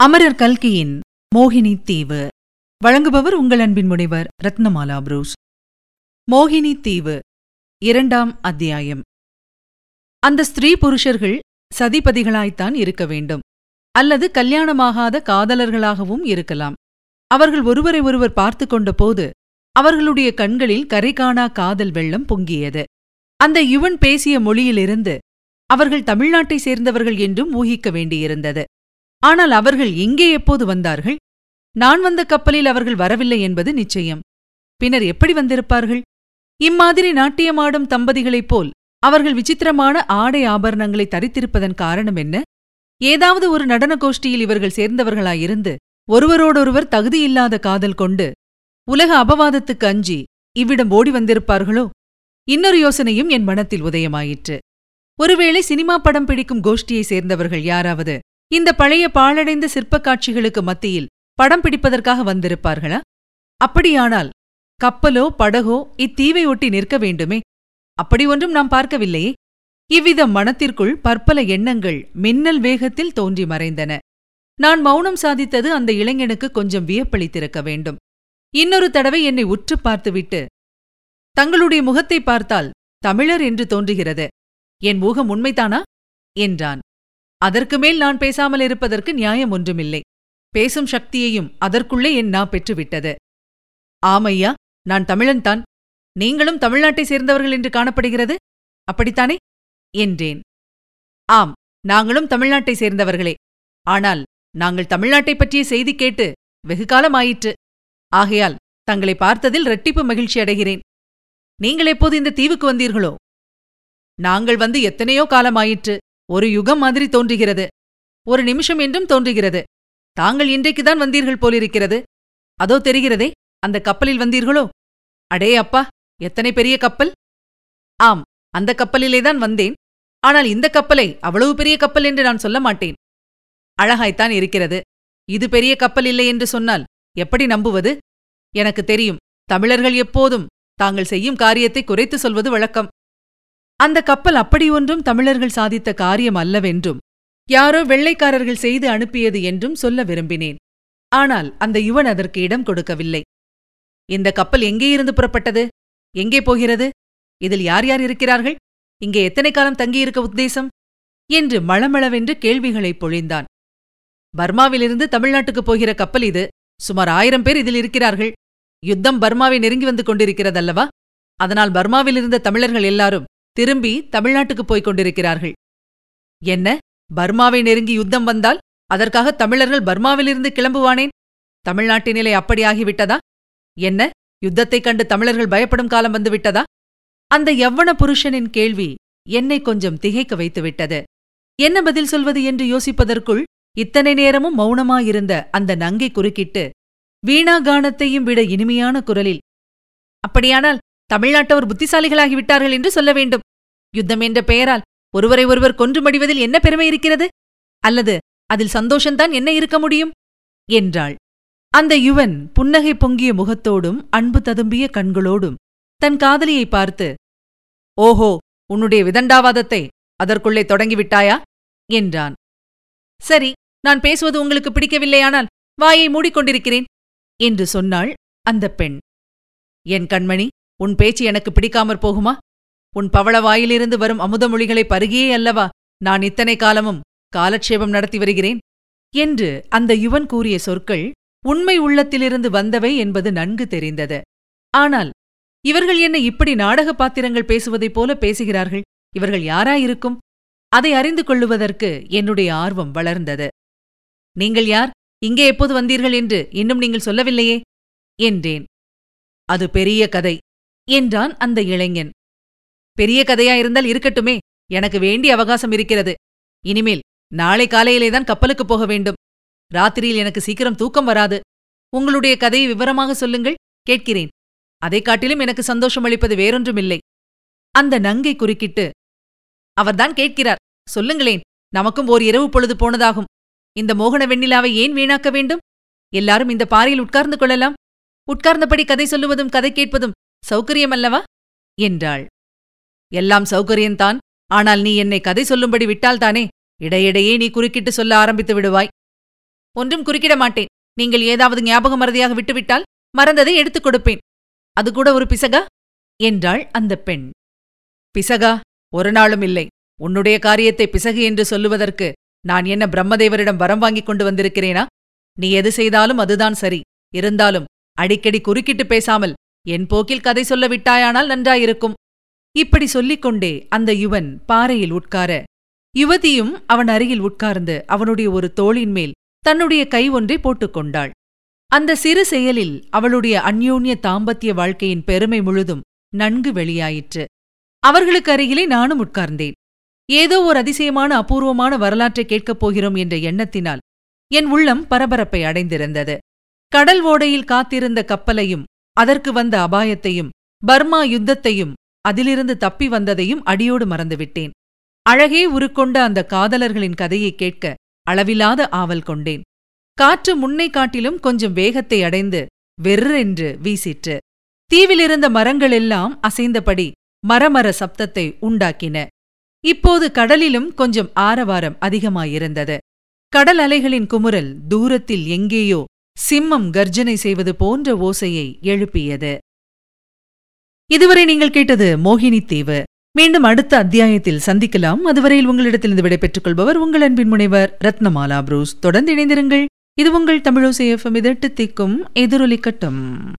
அமரர் கல்கியின் மோகினி தீவு. வழங்குபவர் உங்கள் அன்பின் முனைவர் ரத்னமாலா புரூஸ். மோகினி தீவு இரண்டாம் அத்தியாயம். அந்த ஸ்திரீ புருஷர்கள் சதிபதிகளாய்த்தான் இருக்க வேண்டும். அல்லது கல்யாணமாகாத காதலர்களாகவும் இருக்கலாம். அவர்கள் ஒருவரை ஒருவர் பார்த்து கொண்ட போது அவர்களுடைய கண்களில் கரை காணா காதல் வெள்ளம் பொங்கியது. அந்த யுவன் பேசிய மொழியிலிருந்து அவர்கள் தமிழ்நாட்டை சேர்ந்தவர்கள் என்றும் ஊகிக்க வேண்டியிருந்தது. ஆனால் அவர்கள் எங்கே எப்போது வந்தார்கள்? நான் வந்த கப்பலில் அவர்கள் வரவில்லை என்பது நிச்சயம். பின்னர் எப்படி வந்திருப்பார்கள்? இம்மாதிரி நாட்டியமாடும் தம்பதிகளைப் போல் அவர்கள் விசித்திரமான ஆடை ஆபரணங்களை தரித்திருப்பதன் காரணம் என்ன? ஏதாவது ஒரு நடன கோஷ்டியில் இவர்கள் சேர்ந்தவர்களாயிருந்து ஒருவரோடொருவர் தகுதியில்லாத காதல் கொண்டு உலக அபவாதத்துக்கு அஞ்சி இவ்விடம் ஓடி வந்திருப்பார்களோ? இன்னொரு யோசனையும் என் மனத்தில் உதயமாயிற்று. ஒருவேளை சினிமா படம் பிடிக்கும் கோஷ்டியை சேர்ந்தவர்கள் யாராவது இந்த பழைய பாழடைந்த சிற்பக் காட்சிகளுக்கு மத்தியில் படம் பிடிப்பதற்காக வந்திருப்பார்களா? அப்படியானால் கப்பலோ படகோ இத்தீவை ஒட்டி நிற்க வேண்டுமே. அப்படி ஒன்றும் நாம் பார்க்கவில்லையே. இவ்வித மனத்திற்குள் பற்பல எண்ணங்கள் மின்னல் வேகத்தில் தோன்றி மறைந்தன. நான் மௌனம் சாதித்தது அந்த இளைஞனுக்கு கொஞ்சம் வியப்பளித்திருக்க வேண்டும். இன்னொரு தடவை என்னை உற்று பார்த்துவிட்டு தங்களுடைய முகத்தை பார்த்தால் தமிழர் என்று தோன்றுகிறது. என் ஊகம் உண்மைதானா? என்றான். அதற்கு மேல் நான் பேசாமல் இருப்பதற்கு நியாயம் ஒன்றுமில்லை. பேசும் சக்தியையும் அதற்குள்ளே என் நா பெற்றுவிட்டது. ஆமையா நான் தமிழன்தான் நீங்களும் தமிழ்நாட்டை சேர்ந்தவர்கள் என்று காணப்படுகிறது? அப்படித்தானே? என்றேன். ஆம் நாங்களும் தமிழ்நாட்டை சேர்ந்தவர்களே. ஆனால் நாங்கள் தமிழ்நாட்டைப் பற்றிய செய்தி கேட்டு வெகு காலமாயிற்று. ஆகையால் தங்களை பார்த்ததில் இரட்டிப்பு மகிழ்ச்சி அடைகிறேன். நீங்கள் எப்போது இந்த தீவுக்கு வந்தீர்களோ? நாங்கள் வந்து எத்தனையோ காலமாயிற்று. ஒரு யுகம் மாதிரி தோன்றுகிறது. ஒரு நிமிஷம் என்றும் தோன்றுகிறது. தாங்கள் இன்றைக்குதான் வந்தீர்கள் போலிருக்கிறது. அதோ தெரிகிறதே அந்த கப்பலில் வந்தீர்களோ? அடே அப்பா எத்தனை பெரிய கப்பல்? ஆம் அந்த கப்பலிலேதான் வந்தேன். ஆனால் இந்த கப்பலை அவ்வளவு பெரிய கப்பல் என்று நான் சொல்ல மாட்டேன். அழகாய்த்தான் இருக்கிறது. இது பெரிய கப்பல் இல்லை என்று சொன்னால் எப்படி நம்புவது? எனக்கு தெரியும் தமிழர்கள் எப்போதும் தாங்கள் செய்யும் காரியத்தை குறைத்து சொல்வது வழக்கம். அந்த கப்பல் அப்படியொன்றும் தமிழர்கள் சாதித்த காரியம் அல்லவென்றும் யாரோ வெள்ளைக்காரர்கள் செய்து அனுப்பியது என்றும் சொல்ல விரும்பினேன். ஆனால் அந்த யுவன் அதற்கு இடம் கொடுக்கவில்லை. இந்த கப்பல் எங்கே இருந்து புறப்பட்டது? எங்கே போகிறது? இதில் யார் யார் இருக்கிறார்கள்? இங்கே எத்தனை காலம் தங்கியிருக்க உத்தேசம்? என்று மளமளவென்று கேள்விகளை பொழிந்தான். பர்மாவிலிருந்து தமிழ்நாட்டுக்குப் போகிற கப்பல் இது. சுமார் ஆயிரம் பேர் இதில் இருக்கிறார்கள். யுத்தம் பர்மாவை நெருங்கி வந்து கொண்டிருக்கிறதல்லவா? அதனால் பர்மாவிலிருந்த தமிழர்கள் எல்லாரும் திரும்பி தமிழ்நாட்டுக்குப் போய்க் கொண்டிருக்கிறார்கள். என்ன? பர்மாவை நெருங்கி யுத்தம் வந்தால் அதற்காக தமிழர்கள் பர்மாவிலிருந்து கிளம்புவானேன்? தமிழ்நாட்டின் நிலை அப்படியாகிவிட்டதா என்ன? யுத்தத்தைக் கண்டு தமிழர்கள் பயப்படும் காலம் வந்துவிட்டதா? அந்த யவ்வன புருஷனின் கேள்வி என்னை கொஞ்சம் திகைக்க வைத்துவிட்டது. என்ன பதில் சொல்வது என்று யோசிப்பதற்குள் இத்தனை நேரமும் மௌனமாயிருந்த அந்த நங்கை குறுக்கிட்டு வீணாகானத்தையும் விட இனிமையான குரலில் அப்படியானால் தமிழ்நாட்டவர் புத்திசாலிகளாகிவிட்டார்கள் என்று சொல்ல வேண்டும். யுத்தம் என்ற பெயரால் ஒருவரை ஒருவர் கொன்று மடிவதில் என்ன பெருமை இருக்கிறது? அல்லது அதில் சந்தோஷந்தான் என்ன இருக்க முடியும்? என்றாள். அந்த யுவன் புன்னகை பொங்கிய முகத்தோடும் அன்பு ததும்பிய கண்களோடும் தன் காதலியை பார்த்து ஓஹோ உன்னுடைய விதண்டாவாதத்தை அதற்குள்ளே தொடங்கிவிட்டாயா? என்றான். சரி நான் பேசுவது உங்களுக்கு பிடிக்கவில்லையானால் வாயை மூடிக்கொண்டிருக்கிறேன் என்று சொன்னாள் அந்த பெண். என் கண்மணி உன் பேச்சு எனக்கு பிடிக்காமற் போகுமா? உன் பவள வாயிலிருந்து வரும் அமுதமொழிகளை பருகியே அல்லவா? நான் இத்தனை காலமும் காலட்சேபம் நடத்தி வருகிறேன். என்று அந்த யுவன் கூறிய சொற்கள் உண்மை உள்ளத்திலிருந்து வந்தவை என்பது நன்கு தெரிந்தது. ஆனால் இவர்கள் என்ன இப்படி நாடக பாத்திரங்கள் பேசுவதைப் போல பேசுகிறார்கள்? இவர்கள் யாராயிருக்கும்? அதை அறிந்து கொள்ளுவதற்கு என்னுடைய ஆர்வம் வளர்ந்தது. நீங்கள் யார்? இங்கே எப்போது வந்தீர்கள் என்று இன்னும் நீங்கள் சொல்லவில்லையே? என்றேன். அது பெரிய கதை. என்றான் அந்த இளைஞன். பெரிய கதையாயிருந்தால் இருக்கட்டுமே எனக்கு வேண்டிய அவகாசம் இருக்கிறது. இனிமேல் நாளை காலையிலேதான் கப்பலுக்குப் போக வேண்டும். ராத்திரியில் எனக்கு சீக்கிரம் தூக்கம் வராது. உங்களுடைய கதையை விவரமாக சொல்லுங்கள் கேட்கிறேன். அதைக் காட்டிலும் எனக்கு சந்தோஷம் அளிப்பது வேறொன்றுமில்லை. அந்த நங்கை குறுக்கிட்டு அவர்தான் கேட்கிறார். சொல்லுங்களேன் நமக்கும் ஓர் இரவு பொழுது போனதாகும். இந்த மோகன வெண்ணிலாவை ஏன் வீணாக்க வேண்டும்? எல்லாரும் இந்த பாறையில் உட்கார்ந்து கொள்ளலாம். உட்கார்ந்தபடி கதை சொல்லுவதும் கதை கேட்பதும் சௌகரியமல்லவா? என்றாள். எல்லாம் சௌகரியந்தான் ஆனால் நீ என்னை கதை சொல்லும்படி விட்டால்தானே? இடையிடையே நீ குறுக்கிட்டு சொல்ல ஆரம்பித்து விடுவாய். ஒன்றும் குறுக்கிட மாட்டேன். நீங்கள் ஏதாவது ஞாபக மறதியாக விட்டுவிட்டால் மறந்ததை எடுத்துக் கொடுப்பேன். அது கூட ஒரு பிசகா? என்றாள் அந்த பெண். பிசகா? ஒரு நாளும் இல்லை. உன்னுடைய காரியத்தை பிசகு என்று சொல்லுவதற்கு நான் என்ன பிரம்மதேவரிடம் வரம் வாங்கிக் கொண்டு வந்திருக்கிறேனா? நீ எது செய்தாலும் அதுதான் சரி. இருந்தாலும் அடிக்கடி குறுக்கிட்டு பேசாமல் என் போக்கில் கதை சொல்ல விட்டாயானால் நன்றாயிருக்கும். இப்படி சொல்லிக் கொண்டே அந்த யுவன் பாறையில் உட்கார யுவதியும் அவன் அருகில் உட்கார்ந்து அவனுடைய ஒரு தோளின் மேல் தன்னுடைய கை ஒன்றை போட்டுக்கொண்டாள். அந்த சிறு செயலில் அவளுடைய அந்யோன்ய தாம்பத்திய வாழ்க்கையின் பெருமை முழுதும் நன்கு வெளியாயிற்று. அவர்களுக்கு அருகிலே நானும் உட்கார்ந்தேன். ஏதோ ஒரு அதிசயமான அபூர்வமான வரலாற்றை கேட்கப் போகிறோம் என்ற எண்ணத்தினால் என் உள்ளம் பரபரப்பை அடைந்திருந்தது. கடல் ஓடையில் காத்திருந்த கப்பலையும் அதற்கு வந்த அபாயத்தையும் பர்மா யுத்தத்தையும் அதிலிருந்து தப்பி வந்ததையும் அடியோடு மறந்துவிட்டேன். அழகே உருக்கொண்ட அந்த காதலர்களின் கதையை கேட்க அளவில்லாத ஆவல் கொண்டேன். காற்று முன்னை காட்டிலும் கொஞ்சம் வேகத்தை அடைந்து வெர்ரென்று வீசிற்று. தீவிலிருந்த மரங்களெல்லாம் அசைந்தபடி மரமர சப்தத்தை உண்டாக்கின. இப்போது கடலிலும் கொஞ்சம் ஆரவாரம் அதிகமாயிருந்தது. கடல் அலைகளின் குமுறல் தூரத்தில் எங்கேயோ சிம்மம் கர்ஜனை செய்வது போன்ற ஓசையை எழுப்பியது. இதுவரை நீங்கள் கேட்டது மோகினி தீவு. மீண்டும் அடுத்த அத்தியாயத்தில் சந்திக்கலாம். அதுவரையில் உங்களிடத்திலிருந்து விடைபெற்றுக் கொள்பவர் உங்கள் அன்பின் முனைவர் ரத்னமாலா புரூஸ். தொடர்ந்து இணைந்திருங்கள். இது உங்கள் தமிழோசை எஃப்எம் இதட்டு திக்கும் எதிரொலிக்கட்டும்.